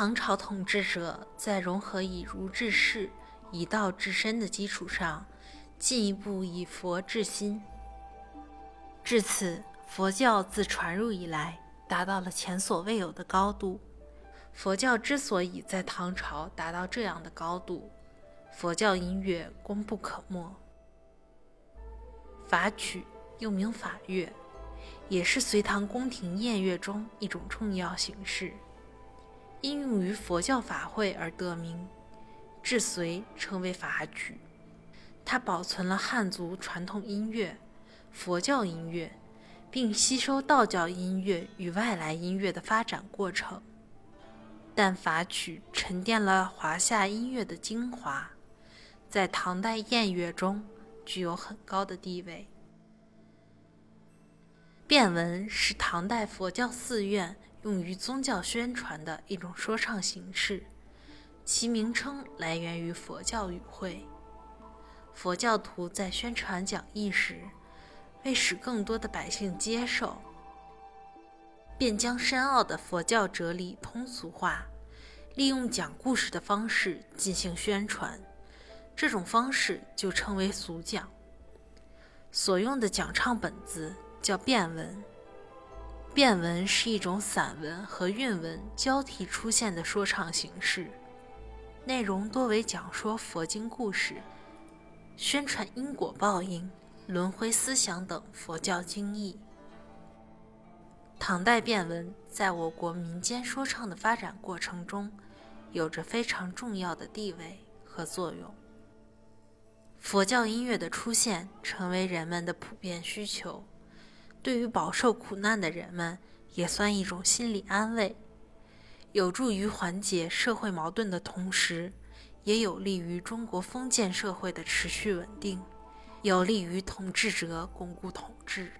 唐朝统治者在融合以儒治世、以道治身的基础上，进一步以佛治心。至此，佛教自传入以来，达到了前所未有的高度。佛教之所以在唐朝达到这样的高度，佛教音乐功不可没。法曲又名法乐，也是隋唐宫廷宴乐中一种重要形式。应用于佛教法会而得名，至隋称为法曲。它保存了汉族传统音乐、佛教音乐，并吸收道教音乐与外来音乐的发展过程。但法曲沉淀了华夏音乐的精华，在唐代宴乐中具有很高的地位。变文是唐代佛教寺院。用于宗教宣传的一种说唱形式，其名称来源于佛教语汇。佛教徒在宣传讲义时，为使更多的百姓接受，便将深奥的佛教哲理通俗化，利用讲故事的方式进行宣传。这种方式就称为俗讲。所用的讲唱本子叫变文。变文是一种散文和韵文交替出现的说唱形式，内容多为讲说佛经故事、宣传因果报应、轮回思想等佛教经义。唐代变文在我国民间说唱的发展过程中，有着非常重要的地位和作用。佛教音乐的出现，成为人们的普遍需求。对于饱受苦难的人们，也算一种心理安慰，有助于缓解社会矛盾的同时，也有利于中国封建社会的持续稳定，有利于统治者巩固统治。